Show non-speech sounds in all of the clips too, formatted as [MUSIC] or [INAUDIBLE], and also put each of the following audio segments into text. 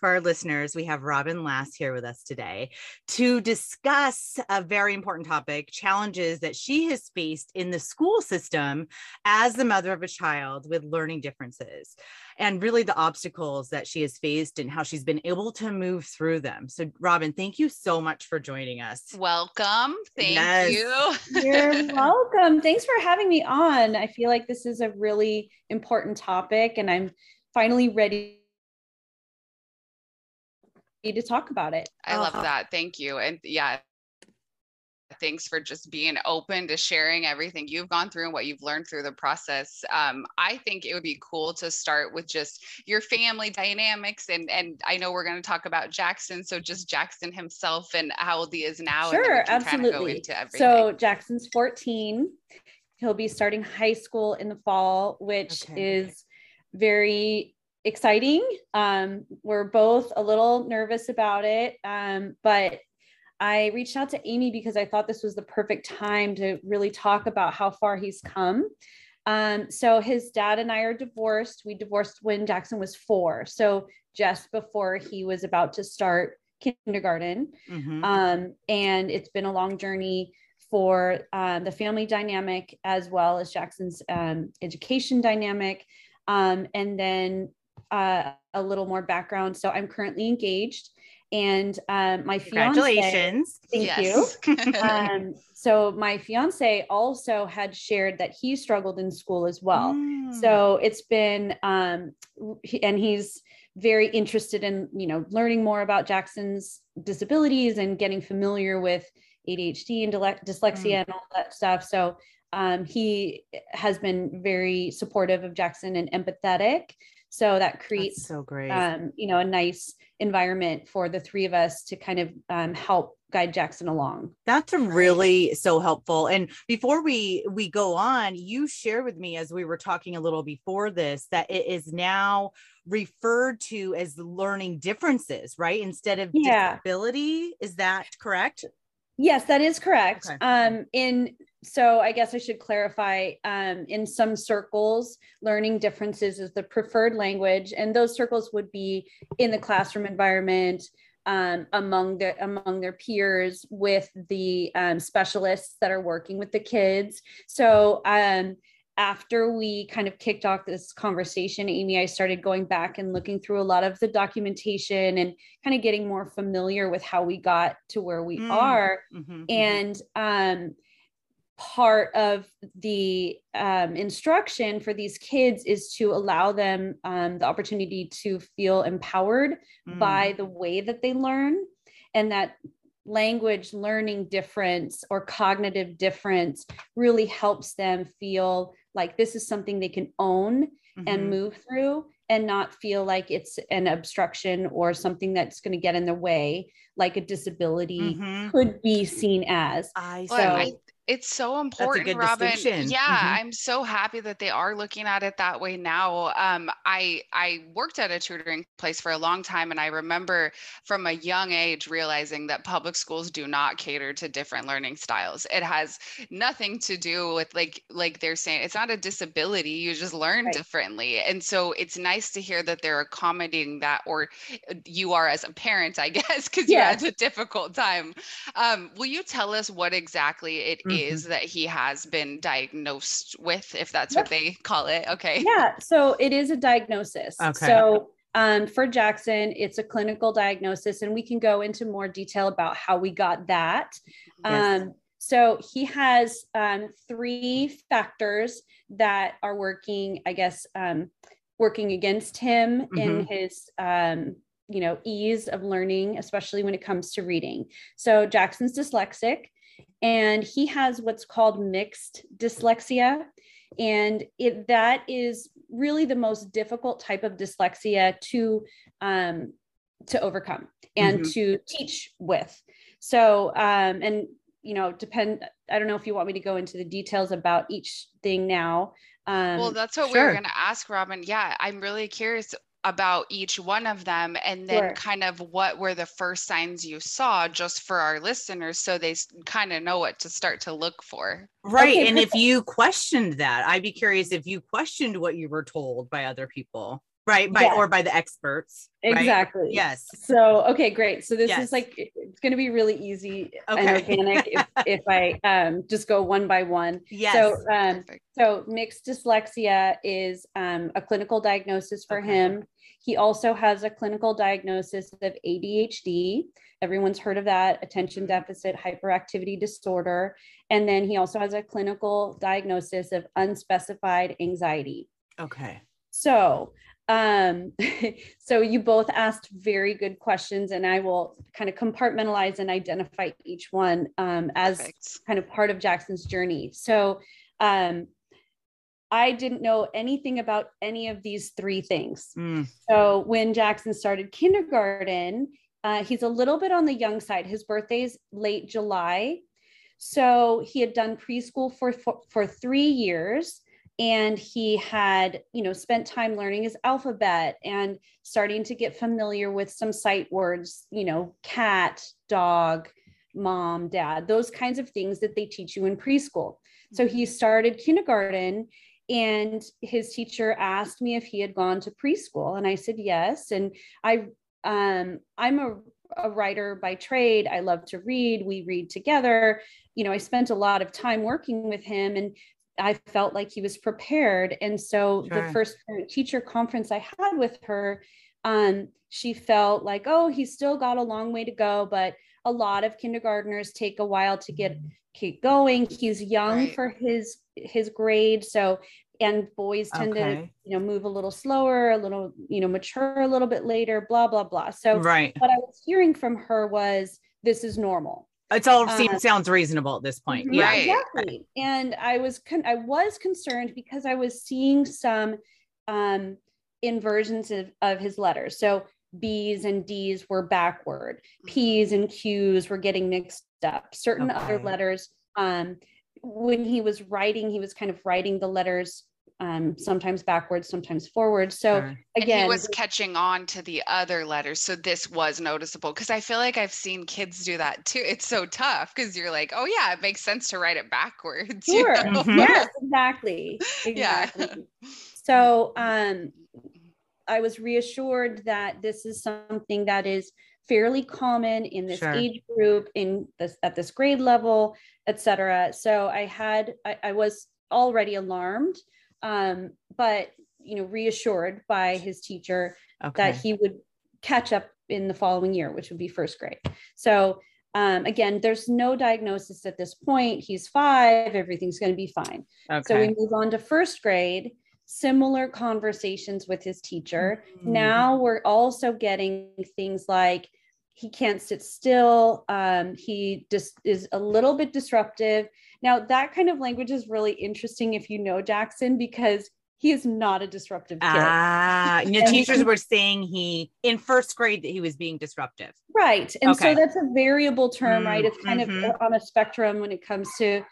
For our listeners, we have Robyn Lass here with us today to discuss a very important topic challenges that she has faced in the school system as the mother of a child with learning differences and really the obstacles that she has faced and how she's been able to move through them. So, Robyn, thank you so much for joining us. Welcome. Thank yes. you. You're [LAUGHS] welcome. Thanks for having me on. I feel like this is a really important topic, and I'm finally ready to talk about it. I love uh-huh. that. Thank you. And yeah, thanks for just being open to sharing everything you've gone through and what you've learned through the process. Um, I think it would be cool to start with just your family dynamics, and and I know we're going to talk about Jackson, so just Jackson himself and how old he is now. Sure, absolutely. so Jackson's 14. He'll be starting high school in the fall, which okay. is very exciting. Um, we're both a little nervous about it, um, but I reached out to Amy because I thought this was the perfect time to really talk about how far he's come. Um, so his dad and I are divorced. We divorced when Jackson was four, so just before he was about to start kindergarten. Mm-hmm. Um, and it's been a long journey for um, the family dynamic as well as Jackson's um, education dynamic. Um, and then uh, a little more background. So I'm currently engaged and um, my congratulations fiance, thank yes. you [LAUGHS] um, so my fiance also had shared that he struggled in school as well mm. so it's been um, and he's very interested in you know learning more about jackson's disabilities and getting familiar with adhd and dyslexia mm. and all that stuff so um, he has been very supportive of jackson and empathetic so that creates That's so great, um, you know, a nice environment for the three of us to kind of um, help guide Jackson along. That's really so helpful. And before we we go on, you share with me as we were talking a little before this that it is now referred to as learning differences, right? Instead of yeah. disability. Is that correct? Yes, that is correct. Okay. Um, in so I guess I should clarify. Um, in some circles, learning differences is the preferred language, and those circles would be in the classroom environment, um, among the among their peers, with the um, specialists that are working with the kids. So um, after we kind of kicked off this conversation, Amy, I started going back and looking through a lot of the documentation and kind of getting more familiar with how we got to where we mm. are. Mm-hmm, mm-hmm. and um, part of the um, instruction for these kids is to allow them um, the opportunity to feel empowered mm. by the way that they learn and that language learning difference or cognitive difference really helps them feel like this is something they can own mm-hmm. and move through and not feel like it's an obstruction or something that's going to get in the way like a disability mm-hmm. could be seen as I so I, it's so important, Robyn. Yeah, mm-hmm. I'm so happy that they are looking at it that way now. Um, I I worked at a tutoring place for a long time, and I remember from a young age realizing that public schools do not cater to different learning styles. It has nothing to do with like like they're saying it's not a disability. You just learn right. differently, and so it's nice to hear that they're accommodating that, or uh, you are as a parent, [LAUGHS] I guess, because yeah. you had a difficult time. Um, will you tell us what exactly it mm-hmm. is? Is mm-hmm. that he has been diagnosed with, if that's yep. what they call it. Okay. Yeah. So it is a diagnosis. Okay. So um, for Jackson, it's a clinical diagnosis, and we can go into more detail about how we got that. Yes. Um, so he has um, three factors that are working, I guess, um, working against him mm-hmm. in his um, you know ease of learning especially when it comes to reading so jackson's dyslexic and he has what's called mixed dyslexia and it, that is really the most difficult type of dyslexia to um, to overcome and mm-hmm. to teach with so um, and you know depend i don't know if you want me to go into the details about each thing now um, well that's what sure. we were going to ask robyn yeah i'm really curious about each one of them and then sure. kind of what were the first signs you saw just for our listeners so they kind of know what to start to look for. Right. Okay, and if you questioned that, I'd be curious if you questioned what you were told by other people right by or by the experts right? exactly. Yes. So okay great. So this yes. is like it's going to be really easy okay. and organic if, [LAUGHS] if i um just go one by one. Yes. so um so mixed dyslexia is um a clinical diagnosis for okay. him. He also has a clinical diagnosis of adhd everyone's heard of that attention mm-hmm. deficit hyperactivity disorder. And then he also has a clinical diagnosis of unspecified anxiety. Okay. So um, [LAUGHS] so you both asked very good questions, and I will kind of compartmentalize and identify each one um, as Perfect. kind of part of Jackson's journey. So um, I didn't know anything about any of these three things. Mm. So when Jackson started kindergarten, uh, he's a little bit on the young side. His birthday's late July. So he had done preschool for, for, for three years and he had you know spent time learning his alphabet and starting to get familiar with some sight words you know cat dog mom dad those kinds of things that they teach you in preschool so he mm-hmm. started kindergarten and his teacher asked me if he had gone to preschool and i said yes and i um i'm a a writer by trade. I love to read. We read together. You know, I spent a lot of time working with him. And I felt like he was prepared. And so sure. the first teacher conference I had with her, um, she felt like, oh, he's still got a long way to go, but a lot of kindergartners take a while to get keep going. He's young right. for his his grade, so and boys tend okay. to you know move a little slower, a little you know mature a little bit later. Blah blah blah. So right. what I was hearing from her was this is normal it's all seems uh, sounds reasonable at this point. Mm-hmm. Yeah, exactly. And I was con- I was concerned because I was seeing some um, inversions of, of his letters. So B's and D's were backward. P's and Q's were getting mixed up. Certain okay. other letters, um, when he was writing, he was kind of writing the letters um, sometimes backwards, sometimes forward. So sure. again, and he was catching on to the other letters. So this was noticeable because I feel like I've seen kids do that too. It's so tough because you're like, oh yeah, it makes sense to write it backwards. Sure. You know? mm-hmm. Yes, exactly. [LAUGHS] Exactly. Yeah. [LAUGHS] so um, I was reassured that this is something that is fairly common in this sure. age group in this at this grade level, etc. So I had I, I was already alarmed um, but you know reassured by his teacher okay. that he would catch up in the following year which would be first grade. So um, again there's no diagnosis at this point. He's five. Everything's going to be fine. Okay. so we move on to first grade. Similar conversations with his teacher. Mm-hmm. now we're also getting things like he can't sit still. Um, he just is a little bit disruptive now, that kind of language is really interesting if you know Jackson because he is not a disruptive kid. Ah, the teachers were saying he in first grade that he was being disruptive. Right. And okay. so that's a variable term, mm, right? It's kind mm-hmm. of on a spectrum when it comes to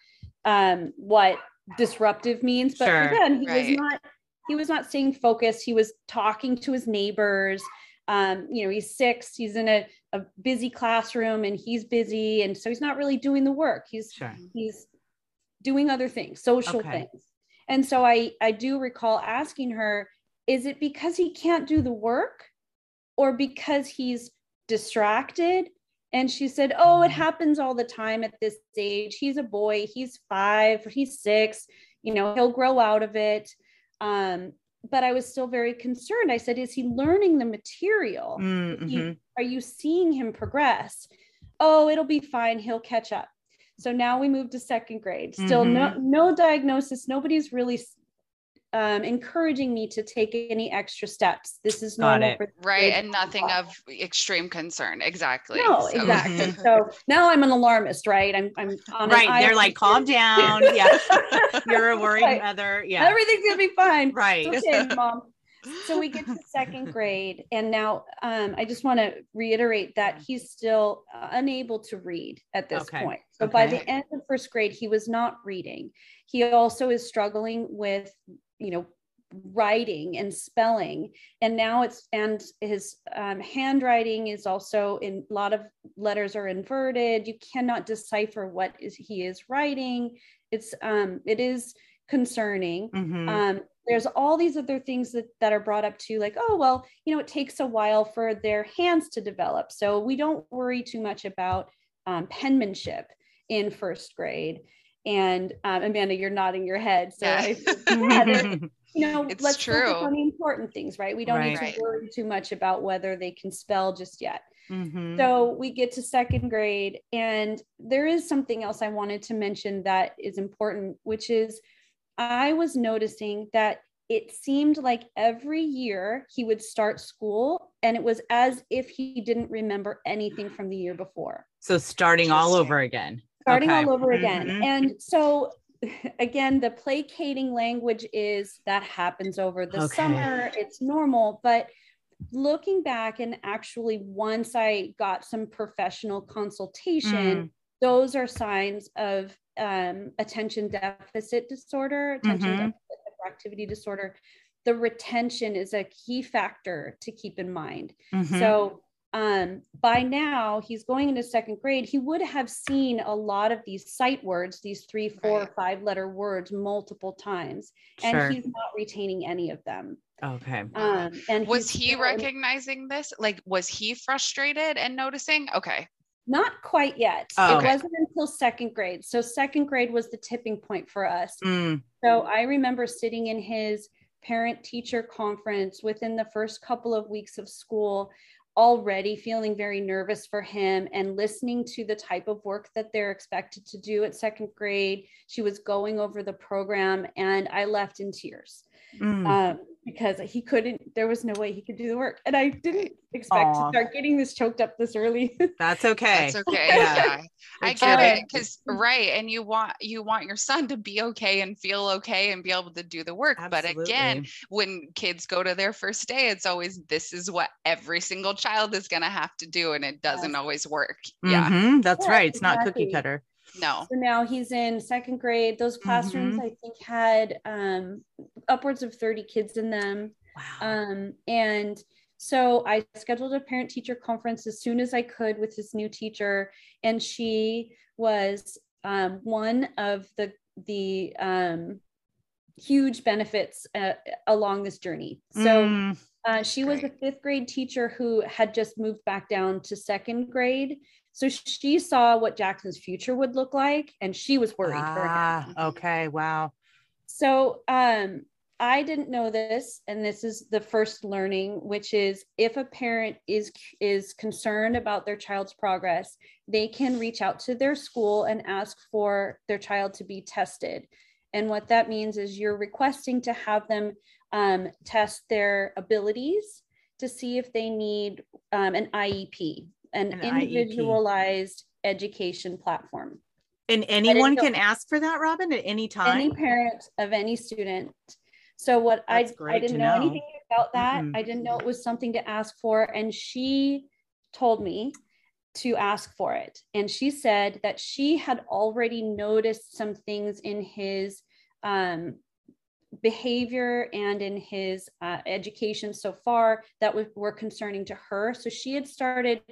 um, what disruptive means. But sure. again, he right. was not he was not staying focused. He was talking to his neighbors. Um, you know, he's six, he's in a, a busy classroom and he's busy. And so he's not really doing the work. He's sure. he's doing other things, social okay. things. And so I I do recall asking her, is it because he can't do the work or because he's distracted? And she said, Oh, it happens all the time at this age. He's a boy, he's five, he's six, you know, he'll grow out of it. Um, but I was still very concerned. I said, Is he learning the material? Mm-hmm. are you seeing him progress? Oh, it'll be fine. He'll catch up. So now we move to second grade. Still mm-hmm. no no diagnosis. Nobody's really um, encouraging me to take any extra steps. This is normal. right, and nothing of extreme concern. Exactly. No, so. exactly. so now I'm an alarmist, right? I'm I'm on right. They're like, calm down. [LAUGHS] yeah, [LAUGHS] you're a worried right. mother. Yeah, everything's gonna be fine. Right, it's okay, [LAUGHS] mom so we get to second [LAUGHS] grade and now um, i just want to reiterate that he's still uh, unable to read at this okay. point so okay. by the end of first grade he was not reading he also is struggling with you know writing and spelling and now it's and his um, handwriting is also in a lot of letters are inverted you cannot decipher what is he is writing it's um it is concerning mm-hmm. um there's all these other things that, that are brought up too like oh well you know it takes a while for their hands to develop so we don't worry too much about um, penmanship in first grade and um, amanda you're nodding your head so yeah. I, [LAUGHS] you [LAUGHS] know it's let's true. focus on the important things right we don't right. need to worry too much about whether they can spell just yet mm-hmm. so we get to second grade and there is something else i wanted to mention that is important which is I was noticing that it seemed like every year he would start school and it was as if he didn't remember anything from the year before. So starting all over again. Starting okay. all over again. Mm-hmm. And so [LAUGHS] again, the placating language is that happens over the okay. summer. It's normal, but looking back and actually once I got some professional consultation, mm. those are signs of um, attention deficit disorder, attention mm-hmm. deficit hyperactivity disorder, the retention is a key factor to keep in mind. Mm-hmm. So um, by now he's going into second grade. He would have seen a lot of these sight words, these three, four, right. five letter words multiple times, and sure. he's not retaining any of them. Okay. Um, and was he recognizing this? Like, was he frustrated and noticing? Okay. Not quite yet. Oh, it wasn't until second grade. So second grade was the tipping point for us. Mm. So I remember sitting in his parent teacher conference within the first couple of weeks of school already feeling very nervous for him and listening to the type of work that they're expected to do at second grade. She was going over the program and I left in tears. Mm. Um, because he couldn't there was no way he could do the work and i didn't expect Aww. to start getting this choked up this early [LAUGHS] that's okay that's okay yeah, yeah. i get it because right and you want you want your son to be okay and feel okay and be able to do the work Absolutely. but again when kids go to their first day it's always this is what every single child is going to have to do and it doesn't yes. always work mm-hmm. yeah that's yeah, right it's exactly. not cookie cutter no. So now he's in second grade. Those classrooms, mm-hmm. I think, had um, upwards of 30 kids in them. Wow. Um, and so I scheduled a parent teacher conference as soon as I could with this new teacher. And she was um, one of the, the um, huge benefits uh, along this journey. So mm. Uh, she was a fifth grade teacher who had just moved back down to second grade. So she saw what Jackson's future would look like, and she was worried ah, for him. Ah, okay, wow. So um, I didn't know this, and this is the first learning, which is if a parent is is concerned about their child's progress, they can reach out to their school and ask for their child to be tested. And what that means is you're requesting to have them um, test their abilities to see if they need um, an IEP, an, an individualized IEP. education platform. And anyone can ask for that, Robyn, at any time? Any parent of any student. So what That's I I didn't know. know. anything about that. Mm-hmm. I didn't know it was something to ask for. And she told me to ask for it. And she said that she had already noticed some things in his um, behavior and in his uh, education so far that were concerning to her. So she had started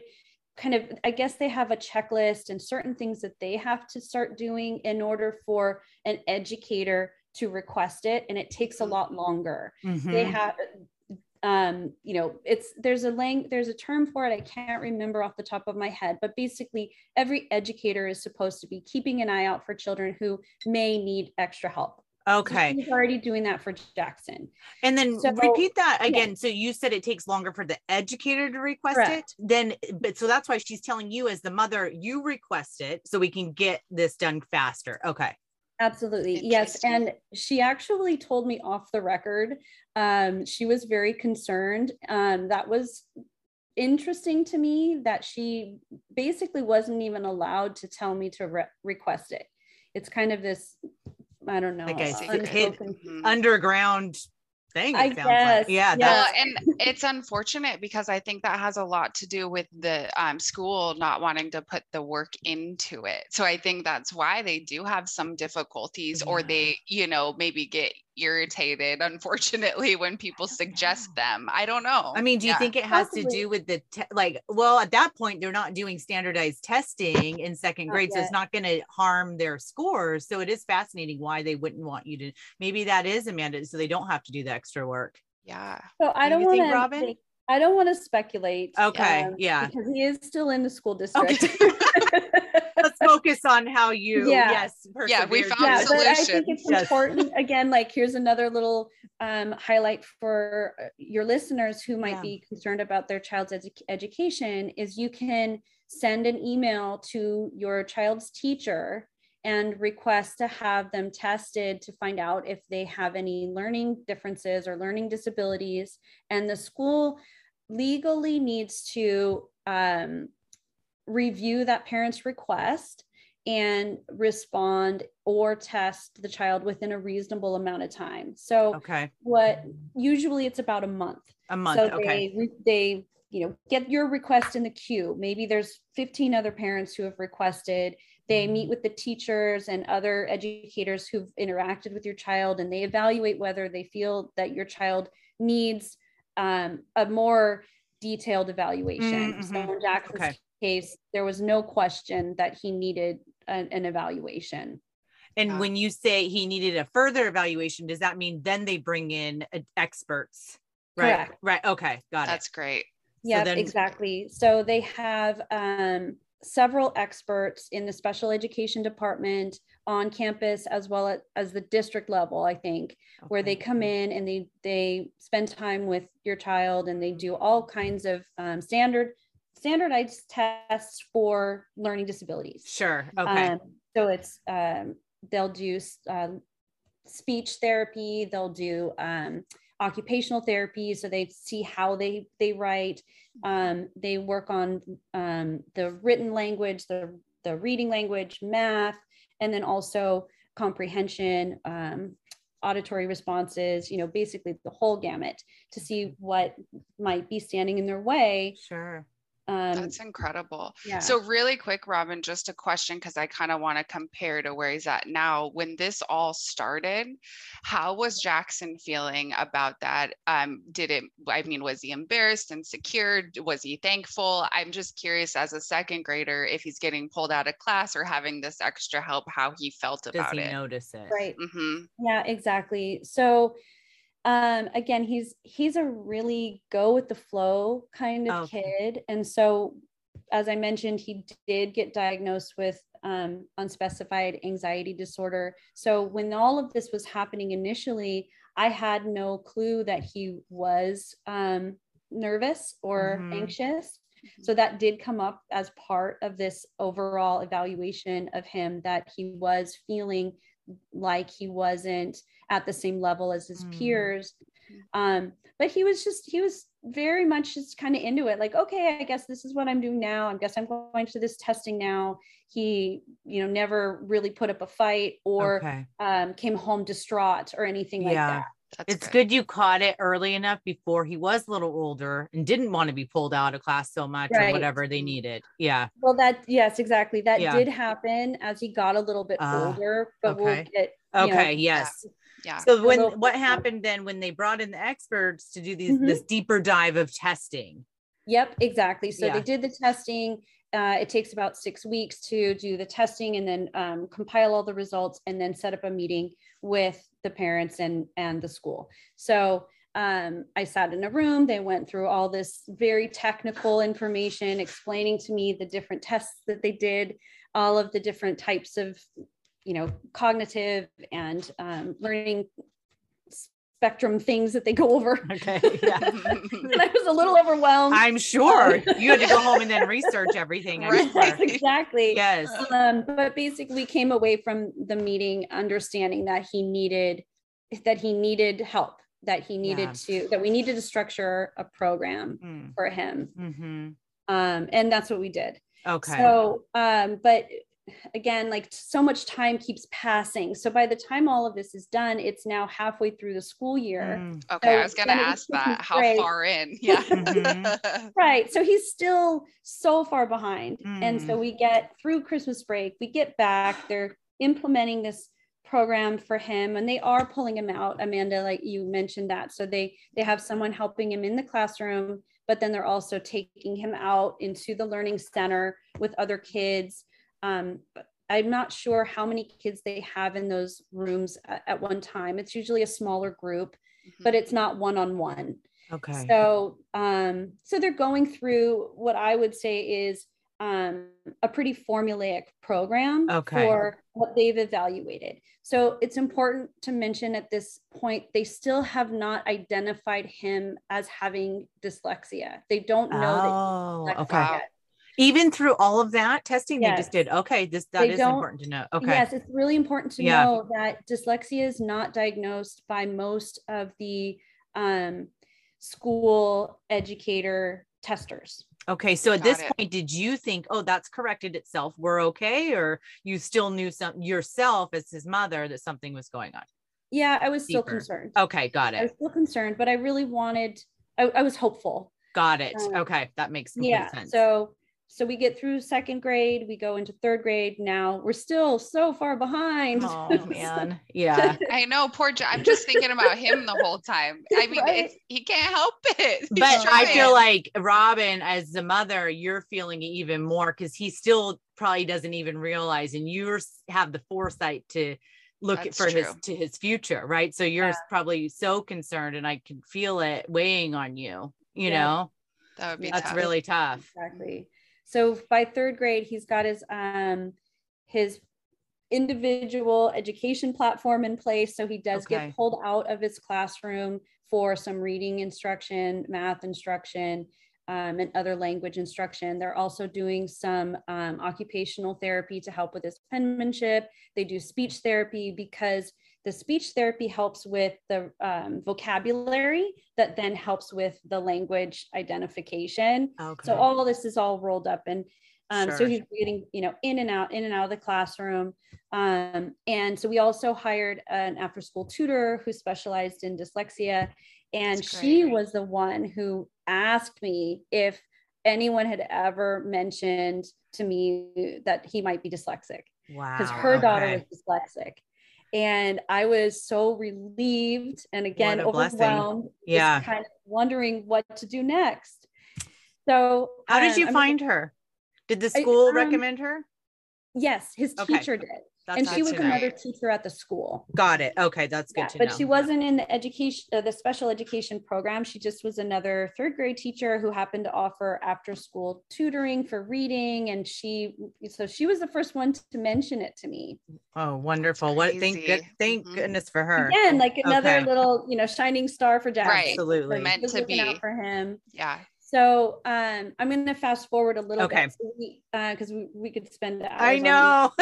kind of i guess they have a checklist and certain things that they have to start doing in order for an educator to request it and it takes a mm-hmm. lot longer mm-hmm. they have um, you know it's there's a lang there's a term for it i can't remember off the top of my head but basically every educator is supposed to be keeping an eye out for children who may need extra help Okay. He's already doing that for Jackson. And then so, repeat that again. Yeah. So you said it takes longer for the educator to request Correct. it. Then, but so that's why she's telling you as the mother, you request it so we can get this done faster. Okay. Absolutely. Yes. And she actually told me off the record. Um, she was very concerned. Um, that was interesting to me that she basically wasn't even allowed to tell me to re- request it. It's kind of this I don't know. Like a hit mm-hmm. underground thing. I guess. Like. Yeah. Well, and it's unfortunate because I think that has a lot to do with the um, school not wanting to put the work into it. So I think that's why they do have some difficulties, yeah. or they, you know, maybe get irritated, unfortunately, when people suggest them. I don't know. I mean, do you yeah. think it has Possibly. to do with the te- like? Well, at that point, they're not doing standardized testing in second grade, so it's not going to harm their scores. So it is fascinating why they wouldn't want you to. Maybe that is Amanda. so they don't have to do the extra work. Yeah. So I don't want to. Robyn. I don't want to speculate. Okay. Um, yeah. Because he is still in the school district. Okay. [LAUGHS] Let's focus on how you, yeah. yes. Yeah, we found yeah, solution. But I think it's yes. important. Again, like here's another little um, highlight for uh, your listeners who might yeah. be concerned about their child's edu- education is you can send an email to your child's teacher and request to have them tested to find out if they have any learning differences or learning disabilities. And the school legally needs to um, review that parent's request and respond or test the child within a reasonable amount of time. So, okay, what usually it's about a month. A month. So okay. They, they you know get your request in the queue. Maybe there's 15 other parents who have requested. They meet with the teachers and other educators who've interacted with your child, and they evaluate whether they feel that your child needs um, a more detailed evaluation. Mm-hmm. So in Jackson's okay. Case, there was no question that he needed an, an evaluation. And when you say he needed a further evaluation, does that mean then they bring in uh, experts? Right. Correct. Right. Okay. Got it. That's great. Yeah, so then- exactly. So they have um, several experts in the special education department on campus as well as, as the district level i think okay. where they come in and they they spend time with your child and they do all kinds of um, standard standardized tests for learning disabilities. Sure okay. Um, so it's um, they'll do uh, speech therapy they'll do um, occupational therapy so they see how they they write. Um, they work on um, the written language the the reading language math and then also comprehension um, auditory responses you know basically the whole gamut to see what might be standing in their way. Sure um, That's incredible. Yeah. So, really quick, Robyn, just a question because I kind of want to compare to where he's at now. When this all started, how was Jackson feeling about that? Um, did it, I mean, was he embarrassed, insecure? Was he thankful? I'm just curious as a second grader if he's getting pulled out of class or having this extra help, how he felt about Does he it. notice it? Right. Mm-hmm. Yeah, exactly. So, um again he's he's a really go with the flow kind of okay. kid and so as i mentioned he did get diagnosed with um, unspecified anxiety disorder so when all of this was happening initially i had no clue that he was um, nervous or mm-hmm. anxious so that did come up as part of this overall evaluation of him that he was feeling like he wasn't at the same level as his mm. peers um but he was just he was very much just kind of into it like okay i guess this is what i'm doing now i guess i'm going to this testing now he you know never really put up a fight or okay. um, came home distraught or anything like that that's it's good. good. you caught it early enough before he was a little older and didn't want to be pulled out of class so much right. or whatever they needed. Yeah. Well, that yes, exactly. That yeah. did happen as he got a little bit uh, older, but okay. we'll get okay. Know, yes. Yeah. So when what happened then when they brought in the experts to do these mm-hmm. this deeper dive of testing? Yep, exactly. So yeah. they did the testing. Uh, it takes about six weeks to do the testing and then um, compile all the results and then set up a meeting with the parents and and the school so um, I sat in a room. They went through all this very technical information, explaining to me the different tests that they did, all of the different types of, you know, cognitive and um, learning spectrum things that they go over. Okay. [LAUGHS] Yeah. and I was a little overwhelmed. I'm sure you had to go home and then [LAUGHS] research everything. Right. Sure. Exactly. Yes. Um, but basically we came away from the meeting understanding that he needed that he needed help, that he needed yeah. to that we needed to structure a program mm. for him. Mm-hmm. Um, and that's what we did. Okay. So um, but again like so much time keeps passing so by the time all of this is done it's now halfway through the school year mm. okay so i was going to ask that how break. far in [LAUGHS] yeah mm-hmm. right so he's still so far behind mm. and so mm. we get through christmas break we get back they're implementing this program for him and they are pulling him out amanda like you mentioned that so they they have someone helping him in the classroom but then they're also taking him out into the learning center with other kids um, i'm not sure how many kids they have in those rooms at, at one time it's usually a smaller group mm-hmm. but it's not one-on-one okay so um so they're going through what i would say is um, a pretty formulaic program okay. for what they've evaluated. So it's important to mention at this point, they still have not identified him as having dyslexia. They don't know oh, that okay. Yet. Even through all of that testing yes. they just did. Okay, this that they is important to know. Okay. Yes, it's really important to yeah. know that dyslexia is not diagnosed by most of the um, school educator testers. Okay, so at Got this it. point, did you think, oh, that's corrected itself? We're okay, or you still knew some yourself as his mother that something was going on? Yeah, I was Deeper. still concerned. Okay, got it. I was still concerned, but I really wanted. I, I was hopeful. Got it. Um, okay, that makes yeah. Sense. So so we get through second grade, we go into third grade. Now we're still so far behind. Oh [LAUGHS] man, yeah. I know, poor. Jo- I'm just thinking about him the whole time. I mean, right? he can't help it. He's but trying. I feel like Robyn, as the mother, you're feeling it even more because he still probably doesn't even realize, and you have the foresight to look That's for true. his to his future, right? So you're yeah. probably so concerned, and I can feel it weighing on you. You yeah. know, that would be that's tough. really tough. Exactly. So by third grade, he's got his um his individual education platform in place. So he does okay. get pulled out of his classroom for some reading instruction, math instruction, um, and other language instruction. They're also doing some um, occupational therapy to help with his penmanship. They do speech therapy because the speech therapy helps with the um, vocabulary that then helps with the language identification. Okay. So all this is all rolled up and um, sure. so he's getting, you know, in and out, in and out of the classroom. Um, and so we also hired an after school tutor who specialized in dyslexia. And she was the one who asked me if anyone had ever mentioned to me that he might be dyslexic. Wow. Because her daughter okay. was dyslexic and I was so relieved and again overwhelmed. Blessing. Yeah, kind of wondering what to do next. So, how um, did you find her? Did the school I, um, recommend her? Yes, his teacher did. That's and she was another teacher at the school. Got it. Okay, that's good yeah, to but know. But she wasn't in the education, uh, the special education program. She just was another third grade teacher who happened to offer after school tutoring for reading, and she, so she was the first one to mention it to me. Oh, wonderful! What? Thank thank mm-hmm. goodness for her. Again, like another okay. little, you know, shining star for Jack. Right, absolutely meant to be out for him. Yeah. So um, I'm going to fast forward a little okay. bit because we, uh, we, we, could spend hours. I know.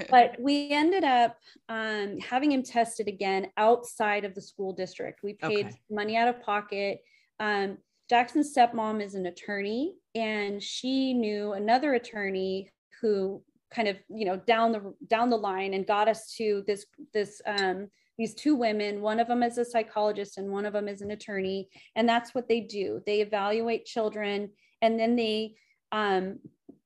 [LAUGHS] but we ended up um, having him tested again outside of the school district. We paid okay. money out of pocket. Um, Jackson's stepmom is an attorney, and she knew another attorney who kind of you know down the down the line and got us to this this um, these two women one of them is a psychologist and one of them is an attorney and that's what they do they evaluate children and then they um,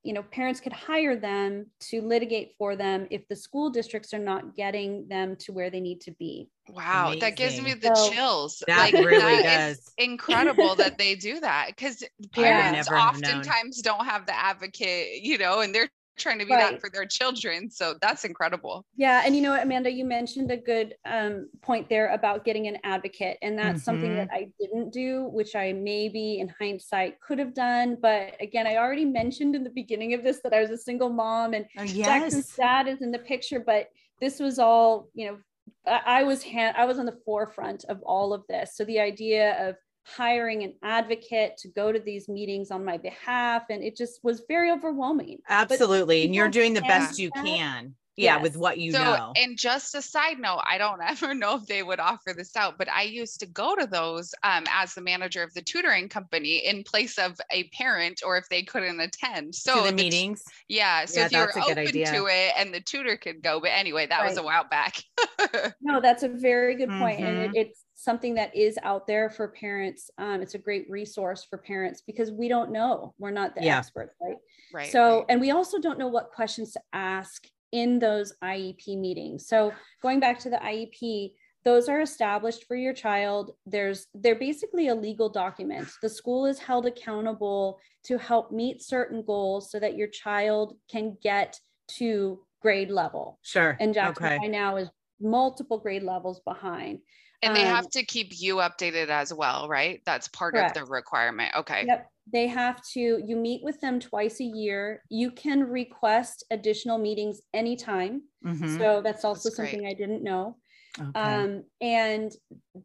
you know parents could hire them to litigate for them if the school districts are not getting them to where they need to be wow Amazing. that gives me the so, chills that like, really that does incredible that [LAUGHS] they do that because parents yeah. oftentimes don't have the advocate you know and they're trying to be right. that for their children. So that's incredible. Yeah. And you know, Amanda, you mentioned a good um, point there about getting an advocate. And that's mm-hmm. something that I didn't do, which I maybe in hindsight could have done. But again, I already mentioned in the beginning of this that I was a single mom and oh, yes. Jackson's dad is in the picture, but this was all, you know, I, I was hand, I was on the forefront of all of this. So the idea of hiring an advocate to go to these meetings on my behalf and it just was very overwhelming absolutely and you're doing the best you can yeah yes. with what you so, know and just a side note i don't [LAUGHS] ever know if they would offer this out but i used to go to those um, as the manager of the tutoring company in place of a parent or if they couldn't attend so to the meetings t- yeah so yeah, if you're open to it and the tutor could go but anyway that right. was a while back [LAUGHS] no that's a very good point. Mm-hmm. and it, mm-hmm. it's something that is out there for parents. Um, it's a great resource for parents because we don't know. We're not the yeah. experts, right? Right. So, right. and we also don't know what questions to ask in those IEP meetings. So going back to the IEP, those are established for your child there's they're basically a legal document the school is held accountable to help meet certain goals so that your child can get to grade level sure and jackson okay. now is multiple grade levels behind and they um, have to keep you updated as well right that's part correct. of the requirement okay yep they have to you meet with them twice a year you can request additional meetings anytime mm-hmm. so that's also that's something i didn't know Okay. Um, and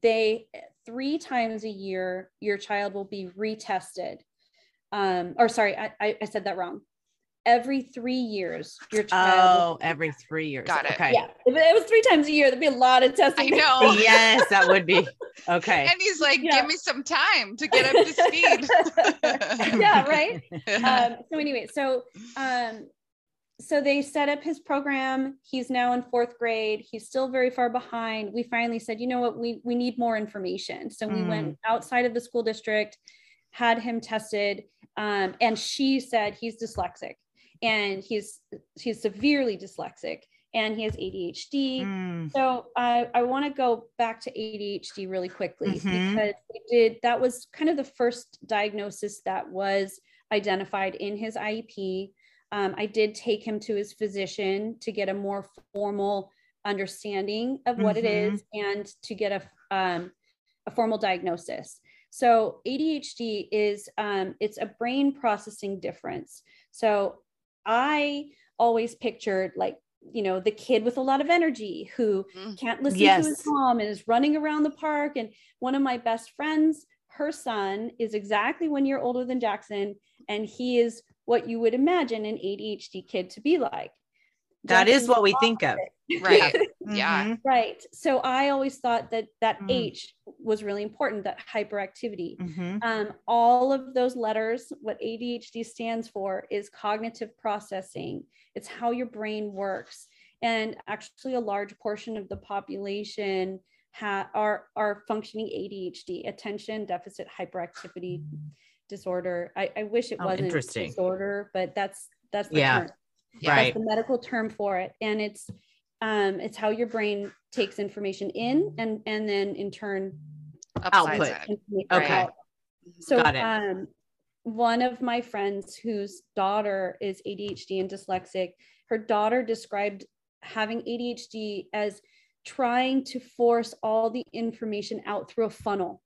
they three times a year, your child will be retested. Um, or sorry, I, I said that wrong. Every three years, your child. Oh, every three years. Got it. Okay. Yeah. If it was three times a year, there'd be a lot of testing. I know. [LAUGHS] yes, that would be. [LAUGHS] Okay. And he's like, yeah. give me some time to get up to speed. [LAUGHS] yeah, right. Um, so anyway, so um, so they set up his program he's now in fourth grade he's still very far behind we finally said you know what we we need more information so we mm. went outside of the school district had him tested um, and she said he's dyslexic and he's he's severely dyslexic and he has ADHD. Mm. So I, I want to go back to ADHD really quickly mm-hmm. because we did that was kind of the first diagnosis that was identified in his IEP. Um, I did take him to his physician to get a more formal understanding of what mm-hmm. it is and to get a, um, a formal diagnosis. So ADHD is um, it's a brain processing difference. So I always pictured like you know the kid with a lot of energy who mm. can't listen yes. to his mom and is running around the park. And one of my best friends, her son is exactly one year older than Jackson, and he is what you would imagine an ADHD kid to be like. That is what we think of. [LAUGHS] Right. yeah. Mm-hmm. Right. So I always thought that that mm. H was really important, that hyperactivity. Mm-hmm. Um, all of those letters, what ADHD stands for is cognitive processing. It's how your brain works. And actually a large portion of the population ha- are, are functioning ADHD, attention deficit hyperactivity disorder. I, I wish it oh, wasn't disorder, but that's that's the yeah. term. Yeah. That's the medical term for it. And it's um it's how your brain takes information in and and then in turn output. Okay. Out. So um one of my friends whose daughter is ADHD and dyslexic, her daughter described having ADHD as trying to force all the information out through a funnel.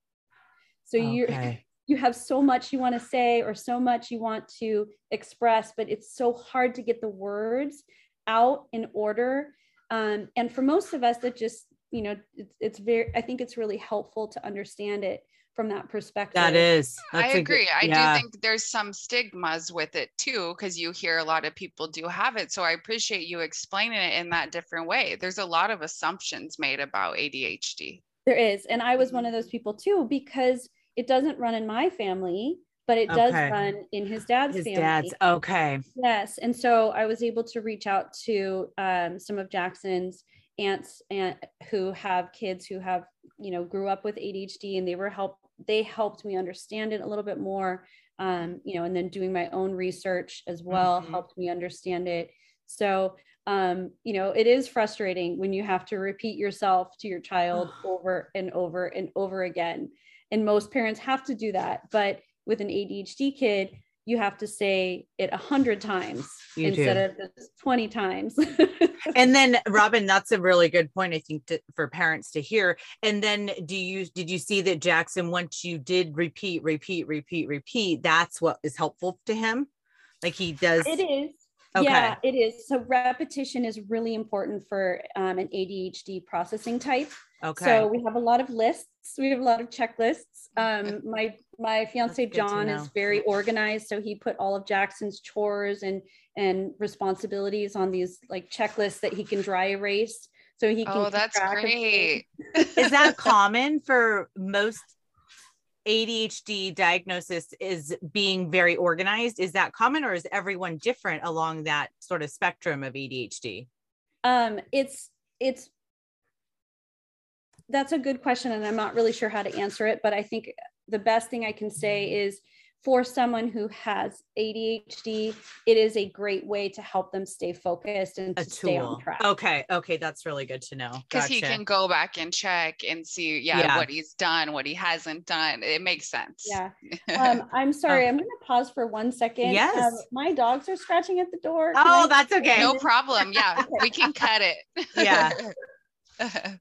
So okay. you're you have so much you want to say or so much you want to express, but it's so hard to get the words out in order. Um, and for most of us, that just, you know, it's, it's very, I think it's really helpful to understand it from that perspective. That is. I agree. Good, yeah. I do think there's some stigmas with it too, because you hear a lot of people do have it. So I appreciate you explaining it in that different way. There's a lot of assumptions made about ADHD. There is. And I was one of those people too, because it doesn't run in my family, but it does okay. run in his dad's his family. Dad's okay. Yes, and so I was able to reach out to um, some of Jackson's aunts and who have kids who have you know grew up with ADHD, and they were help. They helped me understand it a little bit more. Um, you know, and then doing my own research as well mm-hmm. helped me understand it. So um, you know, it is frustrating when you have to repeat yourself to your child [SIGHS] over and over and over again and most parents have to do that but with an adhd kid you have to say it a hundred times you instead do. of 20 times. [LAUGHS] And then robyn that's a really good point i think to, for parents to hear. And then do you did you see that jackson once you did repeat repeat repeat repeat that's what is helpful to him? Like he does it is Okay. Yeah, it is. So repetition is really important for um, an ADHD processing type. Okay. So we have a lot of lists. We have a lot of checklists. Um, my my fiance John is very organized, so he put all of Jackson's chores and and responsibilities on these like checklists that he can dry erase. So he can. Oh, that's great. is that [LAUGHS] common for most ADHD diagnosis is being very organized. Is that common or is everyone different along that sort of spectrum of ADHD? Um, it's it's that's a good question and I'm not really sure how to answer it, but I think the best thing I can say is for someone who has ADHD, it is a great way to help them stay focused and to stay on track. Okay. Okay. That's really good to know. Because gotcha. he can go back and check and see, yeah, yeah, what he's done, what he hasn't done. It makes sense. Yeah. [LAUGHS] Um, I'm sorry. I'm going to pause for one second. Yes. Um, my dogs are scratching at the door. Can oh, I- that's okay. No problem. Yeah. we can cut it. yeah. [LAUGHS]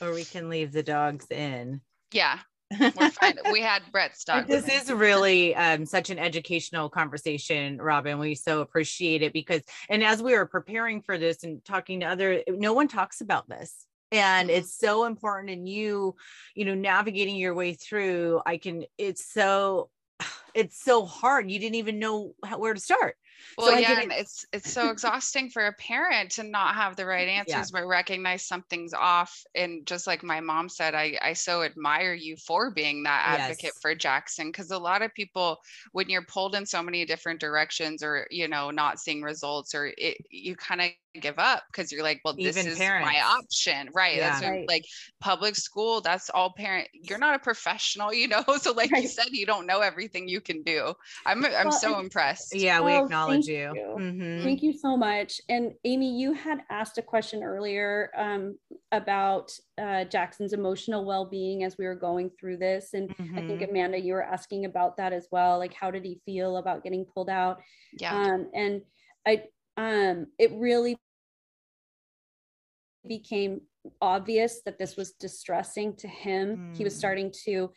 or we can leave the dogs in. Yeah. We're fine. we had Brett's [LAUGHS] dog. This is really um, such an educational conversation, Robyn. We so appreciate it because, and as we were preparing for this and talking to other, no one talks about this and mm-hmm. it's so important and you you know navigating your way through i can it's so [SIGHS] it's so hard you didn't even know how, where to start well, so yeah, it's it's so exhausting for a parent to not have the right [LAUGHS] answers, yeah. but recognize something's off. And just like my mom said, I I so admire you for being that advocate yes. for Jackson because a lot of people, when you're pulled in so many different directions, or you know, not seeing results, or it, you kind of give up because you're like, well, this Even is parents. my option, right? Yeah. That's right. like public school. That's all parent. You're not a professional, you know. [LAUGHS] So like right. you said, you don't know everything you can do. I'm I'm well, so impressed. Yeah, we oh, acknowledge thank you. you. Mm-hmm. Thank you so much. And Amy, you had asked a question earlier um, about uh, Jackson's emotional well-being as we were going through this, and mm-hmm. I think mm-hmm. Amanda, you were asking about that as well. Like, how did he feel about getting pulled out? Yeah. Um, and I um, it really became obvious that this was distressing to him. Mm. He was hmm. starting to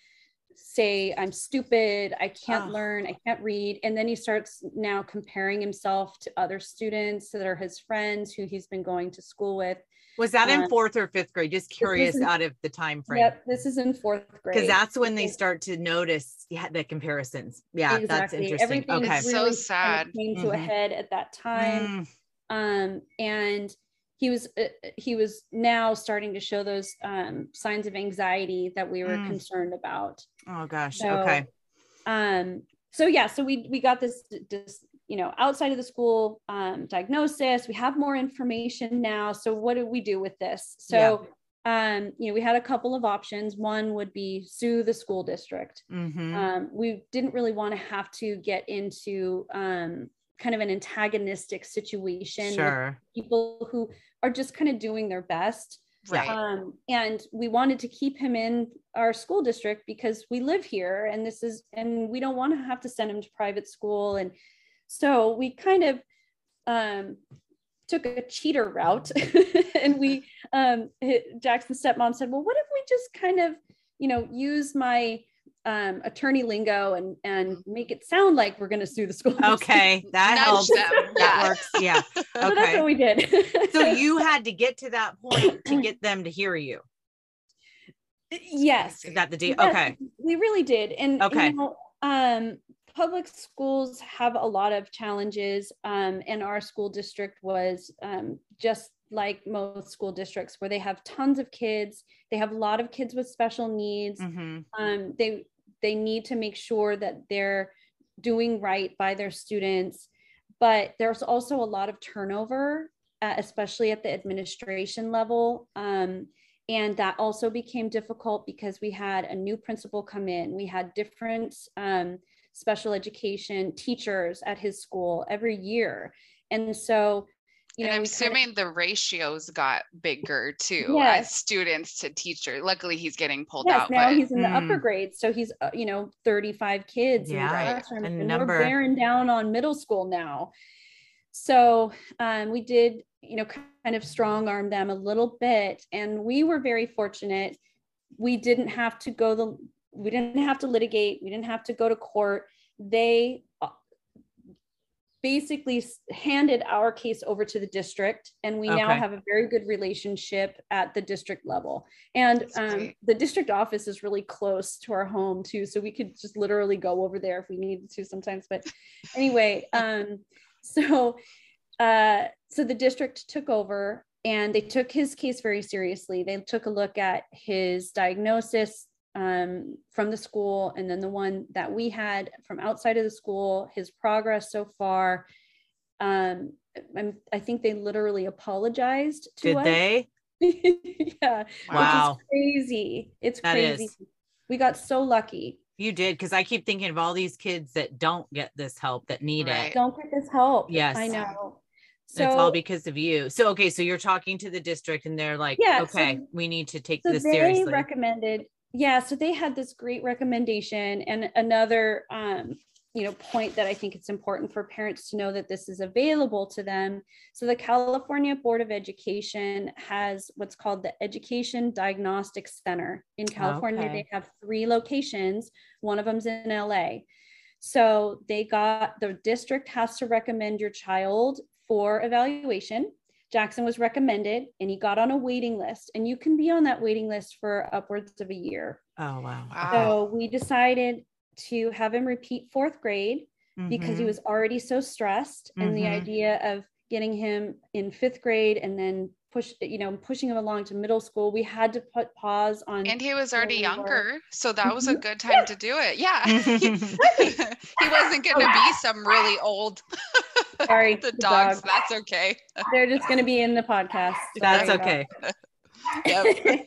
say, I'm stupid, I can't oh. learn, I can't read. And then he starts now comparing himself to other students that are his friends who he's been going to school with. Was that in um, fourth or fifth grade? Just curious in, out of the time frame. Yep, this is in fourth grade. Because that's when they start to notice yeah, the comparisons. Yeah, exactly. that's interesting. Everything okay. Really so sad. Came mm-hmm. to a mm-hmm. head at that time. Mm. Um, and he was uh, he was now starting to show those um, signs of anxiety that we were mm. concerned about. Oh gosh. So, okay. Um. So yeah. So we we got this this you know outside of the school um, diagnosis. We have more information now. So what do we do with this? So. Yeah. Um, you know, we had a couple of options. One would be sue the school district. Mm-hmm. Um, we didn't really want to have to get into um, kind of an antagonistic situation sure. people who are just kind of doing their best. Right. Um, and we wanted to keep him in our school district because we live here and this is and we don't want to have to send him to private school. And so we kind of um, took a cheater route [LAUGHS] and we um, jackson's stepmom said well what if we just kind of you know use my um, attorney lingo and and make it sound like we're going to sue the school. [LAUGHS] Okay, that helps. That yeah. works. Yeah. Okay. [LAUGHS] So that's what we did. so [LAUGHS] you had to get to that point to get them to hear you. [CLEARS THROAT] Yes. Is that the deal? Yes, okay. We really did. And okay. You know, um, public schools have a lot of challenges, um, and our school district was um, just like most school districts where they have tons of kids they have a lot of kids with special needs mm-hmm. um, they they need to make sure that they're doing right by their students. But there's also a lot of turnover uh, especially at the administration level. Um, and that also became difficult because we had a new principal come in. We had different um, special education teachers at his school every year. And so you know, I'm assuming of, the ratios got bigger too yes. as students to teacher. Luckily, he's getting pulled yes, out. Now but, he's in the mm. upper grades, so he's uh, you know 35 kids yeah, in the classroom, and number. we're bearing down on middle school now. So um, we did you know kind of strong arm them a little bit, and we were very fortunate. We didn't have to go the we didn't have to litigate. We didn't have to go to court. They basically handed our case over to the district and we okay. now have a very good relationship at the district level. And um, the district office is really close to our home too so we could just literally go over there if we needed to sometimes but anyway [LAUGHS] um, so uh, so the district took over and they took his case very seriously. They took a look at his diagnosis um, from the school, and then the one that we had from outside of the school, his progress so far. Um, i think they literally apologized to Did us. they? [LAUGHS] yeah. Wow. It's crazy. It's that crazy. Is. We got so lucky. You did because I keep thinking of all these kids that don't get this help that need right. it. Don't get this help. Yes. I know. So it's all because of you. So okay, so you're talking to the district and they're like, yeah, okay, so, we need to take so this they seriously. recommended, yeah. So they had this great recommendation and another um, you know, point that I think it's important for parents to know that this is available to them. So the California Board of Education has what's called the Education Diagnostic Center. In California, okay. they have three locations. One of them's in LA. So they got the district has to recommend your child for evaluation. Jackson was recommended and he got on a waiting list, and you can be on that waiting list for upwards of a year. Oh, wow. So we decided to have him repeat fourth grade mm-hmm. because he mm-hmm. was already so stressed. Mm-hmm. And the mm-hmm. idea of getting him in fifth grade and then push you know pushing him along to middle school we had to put pause on and he was already younger so that was a good time to do it yeah [LAUGHS] he, he [LAUGHS] wasn't going to be some really old sorry the dogs, dogs, that's okay they're just going to be in the podcast [LAUGHS] that's okay [LAUGHS]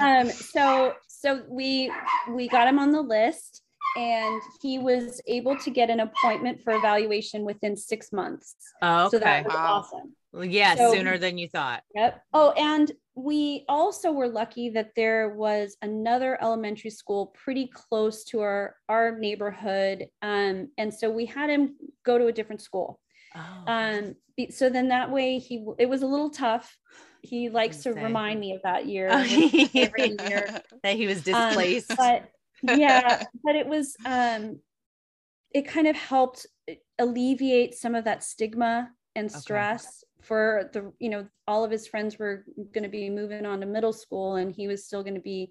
um so so we we got him on the list and he was able to get an appointment for evaluation within six months. Oh, okay. So that was wow. awesome. Well, yeah, so, sooner than you thought. Yep. Oh, and we also were lucky that there was another elementary school pretty close to our our neighborhood, um, and so we had him go to a different school. Oh. Um, so then that way he it was a little tough. He likes to remind me of that year, every [LAUGHS] year that he was um, displaced. Um, but yeah, [LAUGHS] but it was um it kind of helped alleviate some of that stigma and stress okay. for the you know all of his friends were going to be moving on to middle school and he was still going to be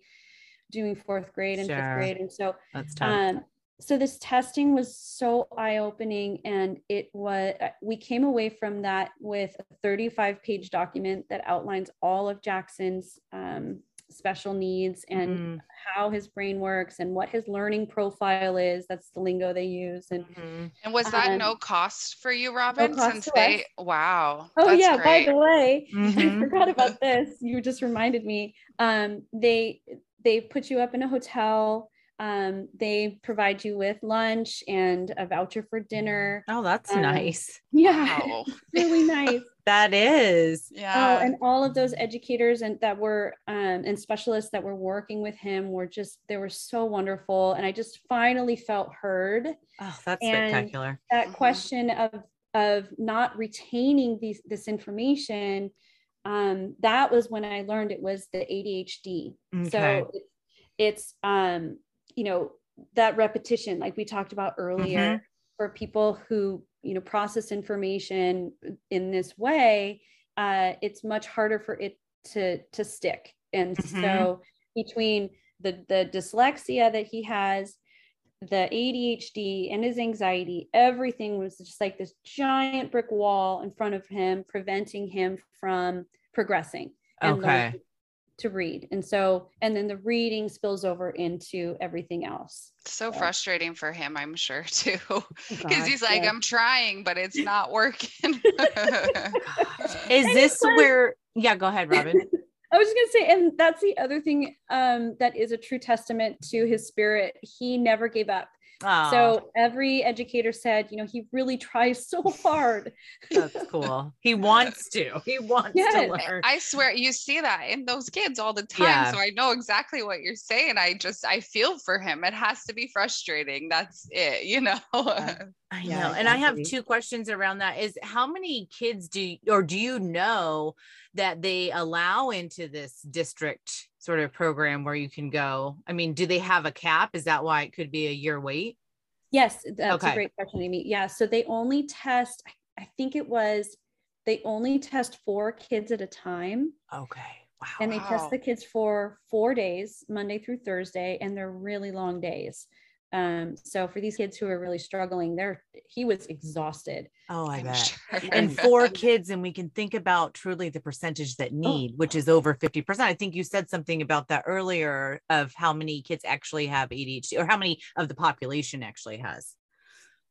doing fourth grade and sure. fifth grade and so that's tough. um so this testing was so eye-opening and it was we came away from that with a 35 page document that outlines all of jackson's um, special needs and mm. how his brain works and what his learning profile is. That's the lingo they use. And mm-hmm. and was that um, no cost for you, Robyn? No since they us. wow. Oh yeah, great. by the way, [LAUGHS] mm-hmm. I forgot about this. You just reminded me. Um, they they put you up in a hotel. Um, they provide you with lunch and a voucher for dinner. Oh, that's um, nice. Yeah, wow. [LAUGHS] really nice. [LAUGHS] That is. Oh, yeah. Oh, and all of those educators and that were um, and specialists that were working with him were just they were so wonderful. And I just finally felt heard. Oh, that's and spectacular. That mm-hmm. question of of not retaining these this information, um, that was when I learned it was the ADHD. Okay. So it's, it's um, you know, that repetition, like we talked about earlier, mm-hmm. for people who you know process information in this way uh, it's much harder for it to to stick and mm-hmm. so between the the dyslexia that he has the ADHD and his anxiety everything was just like this giant brick wall in front of him preventing him from progressing and okay to read. And so, and then the reading spills over into everything else. So, so. frustrating for him, I'm sure, [LAUGHS] too. Because [LAUGHS] he's like, yeah. I'm trying, but it's not working. [LAUGHS] Is this where, yeah, go ahead, Robyn. I was just going to say, and that's the other thing um, that is a true testament to his spirit. He never gave up. Aww. So every educator said, you know, he really tries so [LAUGHS] hard. That's cool. He wants to. He wants yes. to learn. I swear you see that in those kids all the time. Yeah. So I know exactly what you're saying. I just I feel for him. It has to be frustrating. That's it, you know. I [LAUGHS] know. Yeah, and I have two questions around that. Is how many kids do you, or do you know that they allow into this district sort of program where you can go? I mean, do they have a cap? Is that why it could be a year wait? Yes, that's okay. a great question, Amy. Yeah. So they only test, I think it was, they only test four kids at a time. Okay. Wow. And they test the kids for four days, Monday through Thursday, and they're really long days. Um, so for these kids who are really struggling, there he was exhausted. Oh, I bet. Sure. And [LAUGHS] four kids, and we can think about truly the percentage that oh. need, oh. which is over 50%. I think you said something about that earlier of how many kids actually have ADHD or how many of the population actually has.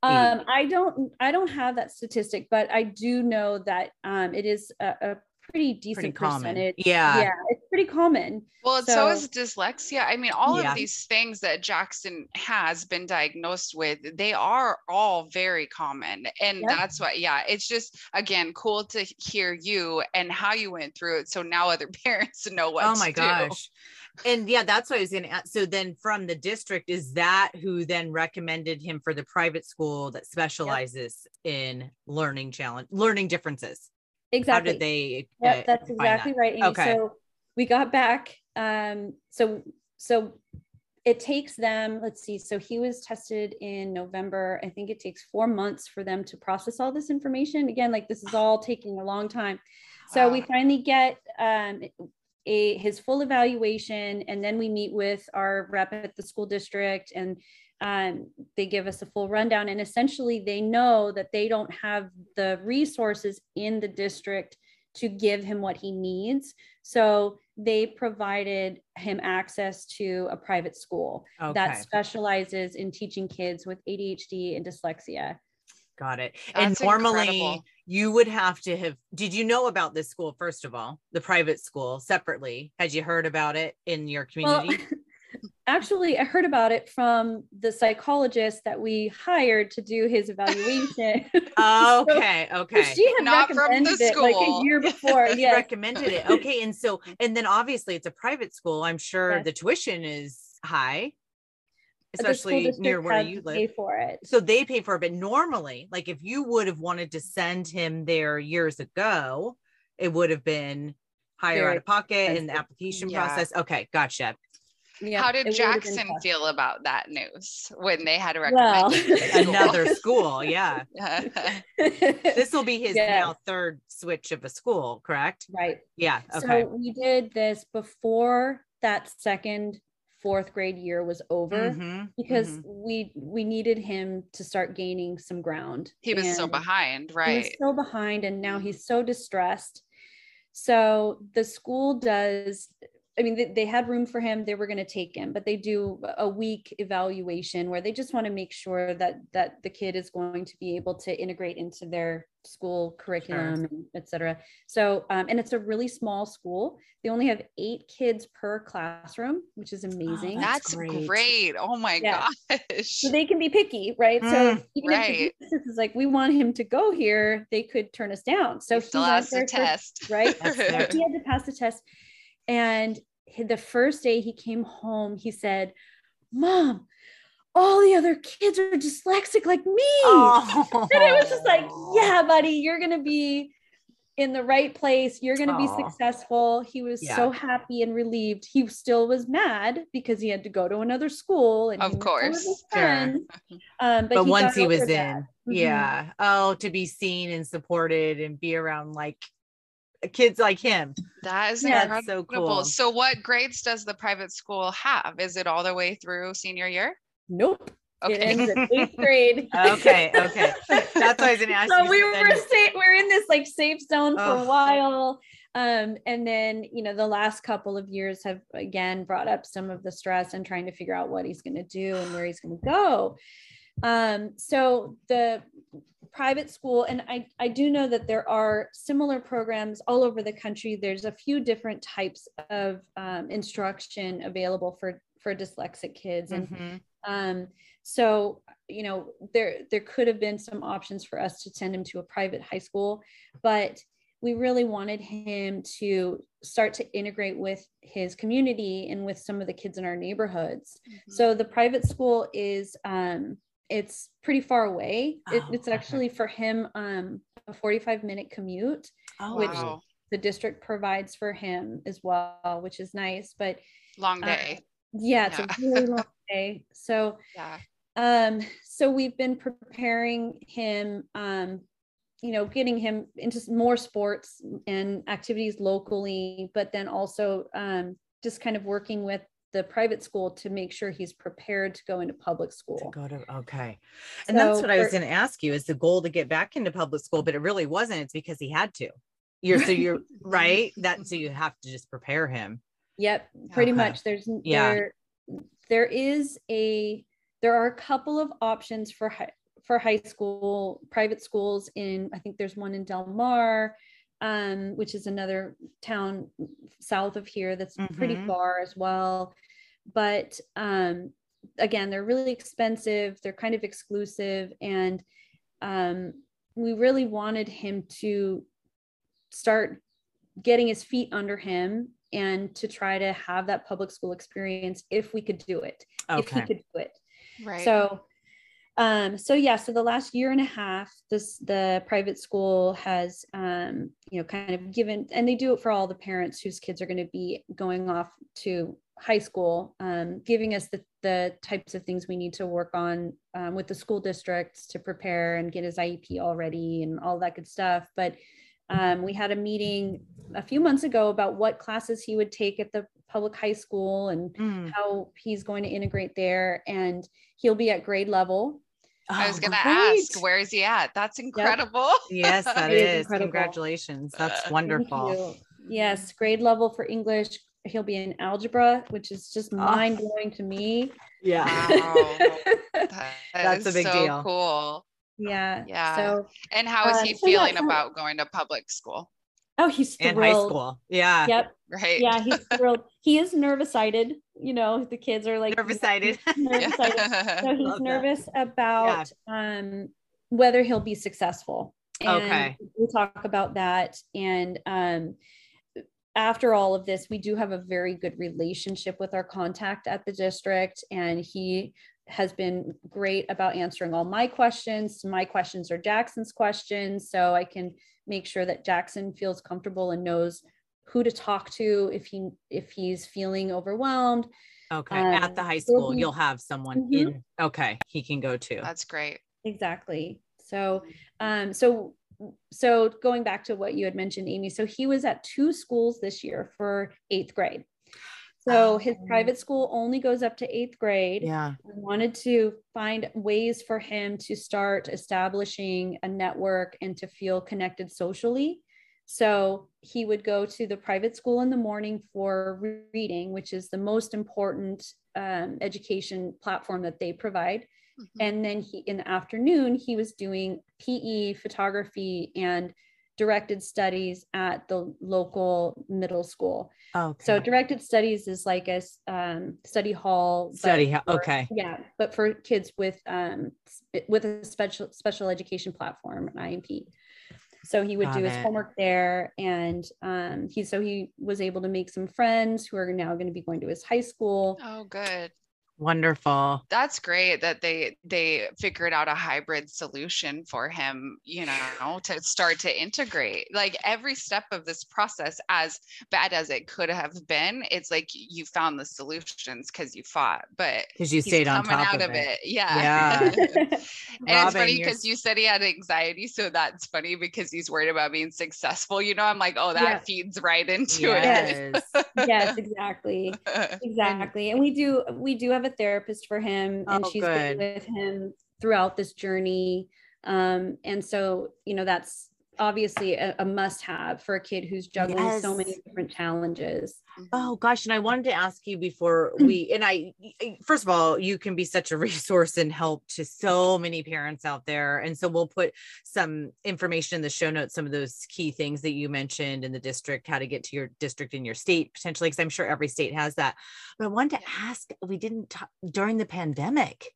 Um, I don't I don't have that statistic, but I do know that um, it is a, a pretty decent pretty percentage. Yeah. Yeah. It's pretty common. Well, so, so is dyslexia. I mean, all yeah. of these things that Jackson has been diagnosed with, they are all very common. And yep. that's why, yeah, it's just again cool to hear you and how you went through it. So now other [LAUGHS] parents know what. Oh my gosh. And yeah, that's what I was gonna ask. So then from the district, is that who then recommended him for the private school that specializes yep. in learning challenge, learning differences? Exactly. How did they? Yeah, uh, that's exactly that? right. Amy. Okay. So we got back. Um, so so it takes them. Let's see. So he was tested in November. I think it takes four months for them to process all this information. Again, like this is all taking a long time. So we finally get um, a his full evaluation, and then we meet with our rep at the school district and um, they give us a full rundown and essentially they know that they don't have the resources in the district to give him what he needs so they provided him access to a private school okay. that specializes in teaching kids with adhd and dyslexia got it That's and normally incredible. you would have to have did you know about this school first of all the private school separately had you heard about it in your community well, [LAUGHS] actually i heard about it from the psychologist that we hired to do his evaluation. [LAUGHS] Okay so, okay. she had Not recommended it like a year [LAUGHS] before yeah recommended it. Okay and so [LAUGHS] and then obviously it's a private school. I'm sure yes. the tuition is high especially near where you live. pay for it. So they pay for it but normally like if you would have wanted to send him there years ago it would have been higher Very out of pocket expensive. in the application yeah. process. Okay gotcha yeah, How did Jackson feel about that news when they had to recommend well, [LAUGHS] another school? [LAUGHS] Yeah. this will be his yeah. now third switch of a school, correct? Right. Yeah. Okay. So we did this before that second fourth grade year was over mm-hmm, because mm-hmm. we we needed him to start gaining some ground. He was so behind, right? He was so behind and now he's so distressed. So the school does I mean, they, they, had room for him. They were going to take him, but they do a week evaluation where they just want to make sure that that the kid is going to be able to integrate into their school curriculum, sure. etc. So, um, and it's a really small school. They only have eight kids per classroom, which is amazing. Oh, that's, that's great. great. Oh my yeah. gosh! So they can be picky, right? Mm, so even right. if the is like, we want him to go here, they could turn us down. So he, he has to test, right? [LAUGHS] he had to pass the test and the first day he came home, he said, Mom, all the other kids are dyslexic like me. Oh. [LAUGHS] And it was just like, yeah, buddy, you're going to be in the right place. You're going to be successful. He was yeah. so happy and relieved. He still was mad because he had to go to another school. And of course. Sure. [LAUGHS] Um, but, but he once he was in, mm-hmm. yeah. Oh, to be seen and supported and be around like kids like him. That is yeah, so cool. So what grades does the private school have? Is it all the way through senior year? Nope. Okay. It ends in eighth [LAUGHS] grade. okay, okay. That's what I was gonna ask. So we were safe, we are in this like safe zone for oh. a while. Um, and then you know the last couple of years have again brought up some of the stress and trying to figure out what he's gonna do and where he's gonna go. Um, so the private school, and I, I do know that there are similar programs all over the country. There's a few different types of um, instruction available for, for dyslexic kids. And mm-hmm. um, so, you know, there, there could have been some options for us to send him to a private high school, but we really wanted him to start to integrate with his community and with some of the kids in our neighborhoods. Mm-hmm. So the private school is um, it's pretty far away. Oh, it, it's actually for him um, a 45 minute commute, oh, which wow. the district provides for him as well, which is nice. But long uh, day. Uh, yeah, it's yeah. a really long [LAUGHS] day. So yeah. Um, so we've been preparing him, um, you know, getting him into more sports and activities locally, but then also um, just kind of working with the private school to make sure he's prepared to go into public school. To go to okay. And so that's what I was going to ask you is the goal to get back into public school, but it really wasn't. It's because he had to. You're so you're [LAUGHS] right. That so you have to just prepare him. Yep, pretty okay. much. There's yeah. there there is a there are a couple of options for high for high school private schools in I think there's one in Del Mar um, which is another town south of here that's mm-hmm. pretty far as well. But um, again, they're really expensive, they're kind of exclusive, and um, we really wanted him to start getting his feet under him and to try to have that public school experience if we could do it okay. if he could do it right so um so yeah so the last year and a half this the private school has um you know kind of given and they do it for all the parents whose kids are going to be going off to high school um, giving us the, the types of things we need to work on um, with the school districts to prepare and get his iep all ready and all that good stuff but um, we had a meeting a few months ago about what classes he would take at the public high school and mm. how he's going to integrate there. And he'll be at grade level. Oh, I was going to ask, where is he at? That's incredible. Yep. yes, [LAUGHS] that is. is Congratulations. That's [LAUGHS] wonderful. Yes, grade level for English. He'll be in algebra, which is just oh. mind blowing to me. Yeah. Wow. [LAUGHS] that That's a big so deal. Cool. Yeah. Yeah. So, and how is uh, he uh, feeling so about going to public school? Oh, he's thrilled. And high school. Yeah. Yep. Right. Yeah, he's thrilled. he is nervous-sighted. You know, the kids are like nervous-sighted. nervous-sighted. [LAUGHS] so he's [LAUGHS] Love nervous that. about yeah. um, whether he'll be successful. And okay. We'll talk about that. And um, after all of this, we do have a very good relationship with our contact at the district, and he has been great about answering all my questions. My questions are Jackson's questions, so I can make sure that Jackson feels comfortable and knows who to talk to if he if he's feeling overwhelmed. Okay, um, at the high school, you'll have someone mm-hmm. in. Okay, he can go to. That's great. Exactly. So, um, so so going back to what you had mentioned, Amy. So he was at two schools this year for eighth grade. So his oh. private school only goes up to eighth grade. Yeah. We wanted to find ways for him to start establishing a network and to feel connected socially. So he would go to the private school in the morning for reading, which is the most important um, education platform that they provide. Mm-hmm. And then he, in the afternoon, he was doing PE, photography, and directed studies at the local middle school. Okay. So directed studies is like a um, study hall. Study hall. Okay. Yeah, but for kids with um, with a special special education platform, an IEP. So he would Got do his homework there, and um, he so he was able to make some friends who are now going to be going to his high school. Oh, good. Wonderful. That's great that they they figured out a hybrid solution for him, you know, to start to integrate. Like every step of this process as bad as it could have been, it's like you found the solutions cuz you fought, but cuz you stayed on top out of, it. it. Yeah. Yeah. [LAUGHS] and Robyn, it's funny cuz you said he had anxiety, so that's funny because he's worried about being successful. You know, I'm like, "Oh, that yeah. feeds right into yes. it." yes, yes, exactly. [LAUGHS] Exactly. And we do we do have have a therapist for him and oh, she's good. been with him throughout this journey um, and so you know that's obviously a, a must have for a kid who's juggling yes. so many different challenges Oh mm-hmm. gosh, and I wanted to ask you before [CLEARS THROAT] we and I first of all, you can be such a [LAUGHS] resource and help to so many parents out there. And so we'll put some information in the show notes, some of those key things that you mentioned in the district, how to get to your district in your state potentially, because I'm sure every state has that. But I wanted to ask, we didn't talk during the pandemic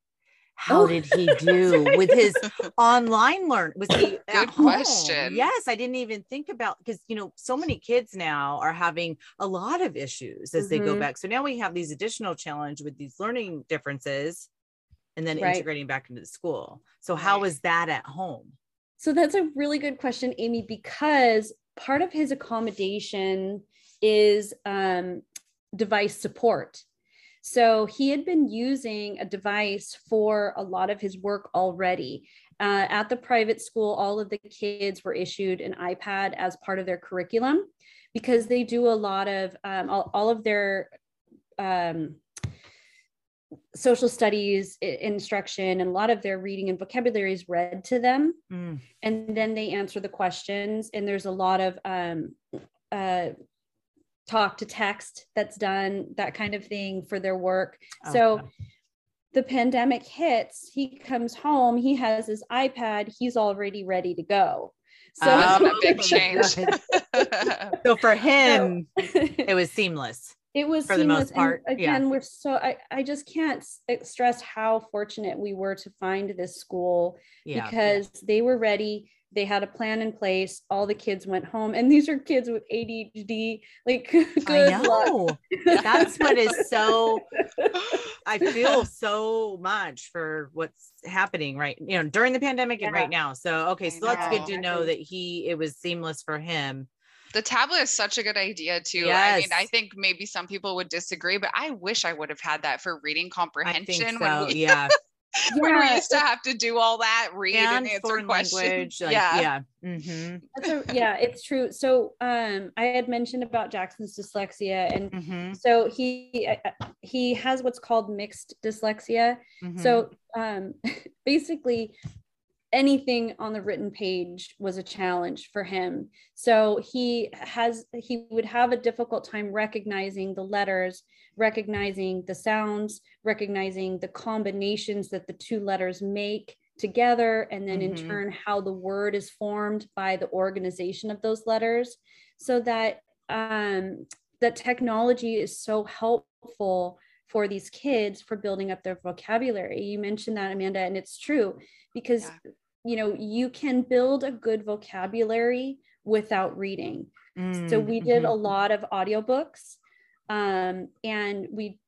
how oh. did he do with his [LAUGHS] online learn was he [LAUGHS] good question yes i didn't even think about because you know so many kids now are having a lot of issues as mm-hmm. they go mm-hmm. back so now we have these additional challenge with these learning differences and then right. integrating back into the school so how was that at home so that's a really good question amy because part of his accommodation is um, device support so he had been using a device for a lot of his work already. Uh, at the private school, all of the kids were issued an iPad as part of their curriculum because they do a lot of um, all, all, of their um, social studies instruction and a lot of their reading and vocabulary is read to them mm. and then they answer the questions and there's a lot of um, uh, talk to text that's done, that kind of thing for their work. Okay. So the pandemic hits, he comes home, he has his iPad, he's already ready to go. So um, a big change. so for him, it was seamless. It was for seamless. the most part. And again, yeah. we're so I, I just can't stress how fortunate we were to find this school yeah. because they were ready they had a plan in place all the kids went home and these are kids with adhd like [LAUGHS] good I know. that's what is so [LAUGHS] i feel so much for what's happening right you know during the pandemic yeah. and right now so okay so that's good to know that he it was seamless for him the tablet is such a good idea too. Yes. I mean, I think maybe some people would disagree, but I wish I would have had that for reading comprehension. So, when we, [LAUGHS] yeah. [LAUGHS] when we used to have to do all that, read and, and answer questions. Language, like, yeah, yeah, mm-hmm. a, yeah, it's true. So, um, I had mentioned about Jackson's dyslexia, and mm-hmm. so he uh, uh, he has what's called mixed dyslexia. Mm-hmm. So, um, [LAUGHS] basically, anything on the written page was a challenge for him. So he has he would have a difficult time recognizing the letters, recognizing the sounds, recognizing the combinations that the two letters make together and then mm-hmm. in turn how the word is formed by the organization of those letters so that um that technology is so helpful for these kids for building up their vocabulary. You mentioned that, Amanda, and it's true because yeah. you know you can build a good vocabulary without reading. Mm, so we did mm-hmm. a lot of audiobooks um, and we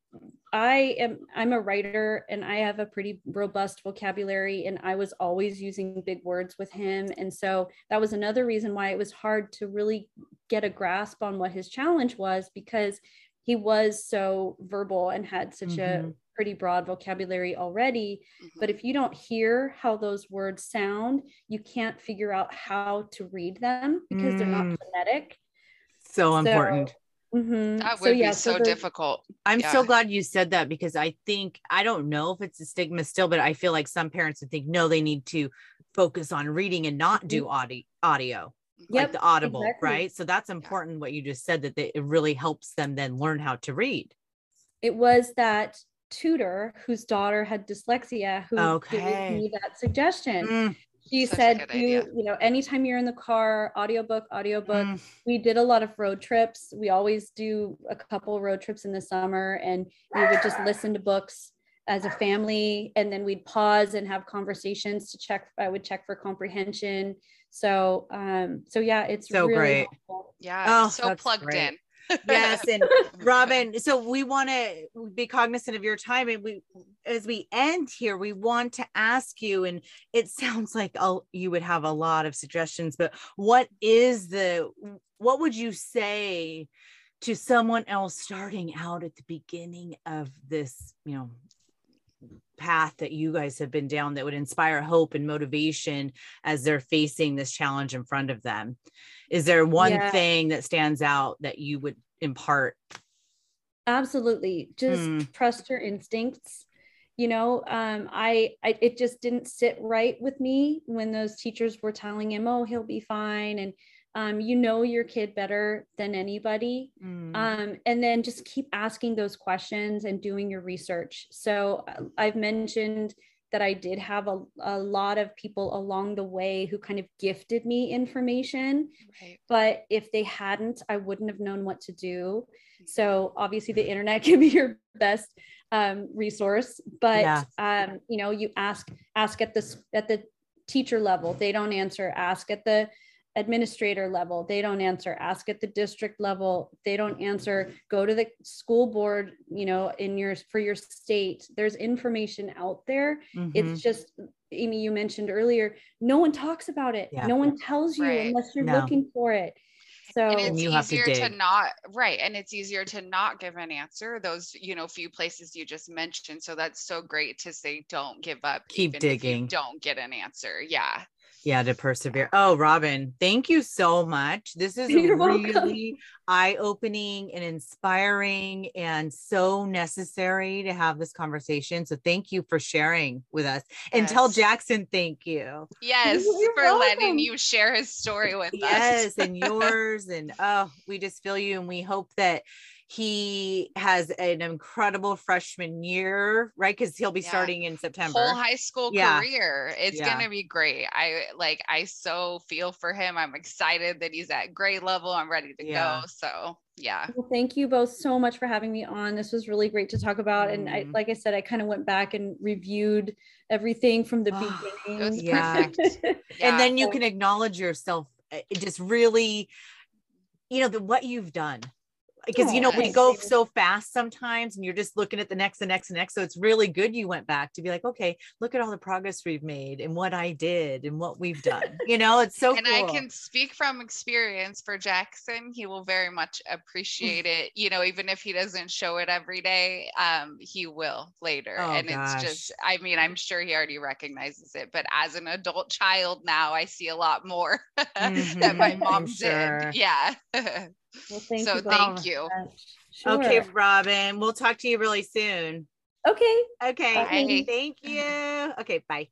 I am I'm a writer and I have a pretty robust vocabulary and I was always using big words with him and so that was another reason why it was hard to really get a grasp on what his challenge was because he was so verbal and had such mm-hmm. a pretty broad vocabulary already. Mm-hmm. But if you don't hear how those words sound, you can't figure out how to read them because mm. they're not mm. phonetic. So, so important. Mm-hmm. That would so, yeah, be so, so difficult. I'm yeah. so glad you said that because I think I don't know if it's a stigma still, but I feel like some parents would think no, they need to focus on reading and not do mm-hmm. audio audio. Yep, like the audible, exactly. right? So that's important yeah. what you just said that they, it really helps them then learn how to read. It was that tutor whose daughter had dyslexia who okay. gave me that suggestion. Mm, she said you you know anytime you're in the car audiobook audiobook mm. we did a lot of road trips we always do a couple road trips in the summer and we would just listen to books as a family and then we'd pause and have conversations to check i would check for comprehension so um so yeah it's so really great helpful. yeah oh, so plugged great. in yes and [LAUGHS] robyn so we want to be cognizant of your time and we as we end here we want to ask you and it [LAUGHS] sounds like I'll, you would have a lot of suggestions but what is the what would you say to someone else starting out at the beginning of this you know path that you guys have been down that would inspire hope and motivation as they're facing this challenge in front of them is there one yeah. thing that stands out that you would impart absolutely just mm. trust your instincts you know um, I, I it just didn't sit right with me when those teachers were telling him oh he'll be fine and um, you know your kid better than anybody mm. um, and then just keep asking those questions and doing your research so uh, i've mentioned that i did have a, a lot of people along the way who kind of gifted me information right. but if they hadn't i wouldn't have known what to do so obviously the internet [LAUGHS] can be your best um, resource but yeah. um, you know you ask ask at the at the teacher level they don't answer ask at the administrator level they don't answer. Ask at the district level they don't answer. Go to the school board you know in your for your state. There's information out there. Mm-hmm. it's just amy you mentioned earlier no one talks about it. Yeah. no one tells you right. unless you're no. looking for it. So and it's you easier to, to, not right and it's easier to not give an answer those you know few places you just mentioned. So that's so great to say don't give up keep digging. don't get an answer. Yeah yeah to persevere. Oh robyn thank you so much. This is [LAUGHS] You're really eye-opening and inspiring and so necessary to have this conversation. So thank you for sharing with us. And yes. tell jackson thank you. Yes [LAUGHS] You're for welcome. letting you share his story with yes, us. Yes and [LAUGHS] yours and oh we just feel you and we hope that he has an incredible freshman year, right? Because he'll be yeah. starting in September. Whole high school yeah. career. It's yeah. gonna be great. I like I so feel for him. I'm excited that he's at grade level. I'm ready to go. So yeah. Well, thank you both so much for having me on. This was really great to talk about. Mm. And I mm-hmm. like I said, I kind of went back and reviewed everything from the beginning. [GASPS] It was perfect. [LAUGHS] and then you can acknowledge yourself eh, just really, you know, the what you've done because you know we go so fast sometimes and you're just looking at the next and next and next so it's really good you went back to be like okay look at all the progress we've made and what i did and what we've done you know it's so and cool. i can speak from experience for jackson he will very much appreciate it you know even if he doesn't show it every day um he will later oh, and gosh. it's just i mean i'm sure he already recognizes it but as an adult child now i see a lot more [LAUGHS] mm-hmm. that my mom sure. did yeah [LAUGHS] Well, thank so you. thank you. Uh, sure. Okay, Robyn. We'll talk to you really soon. Okay. Okay. Bye. Thank you. Okay. Bye.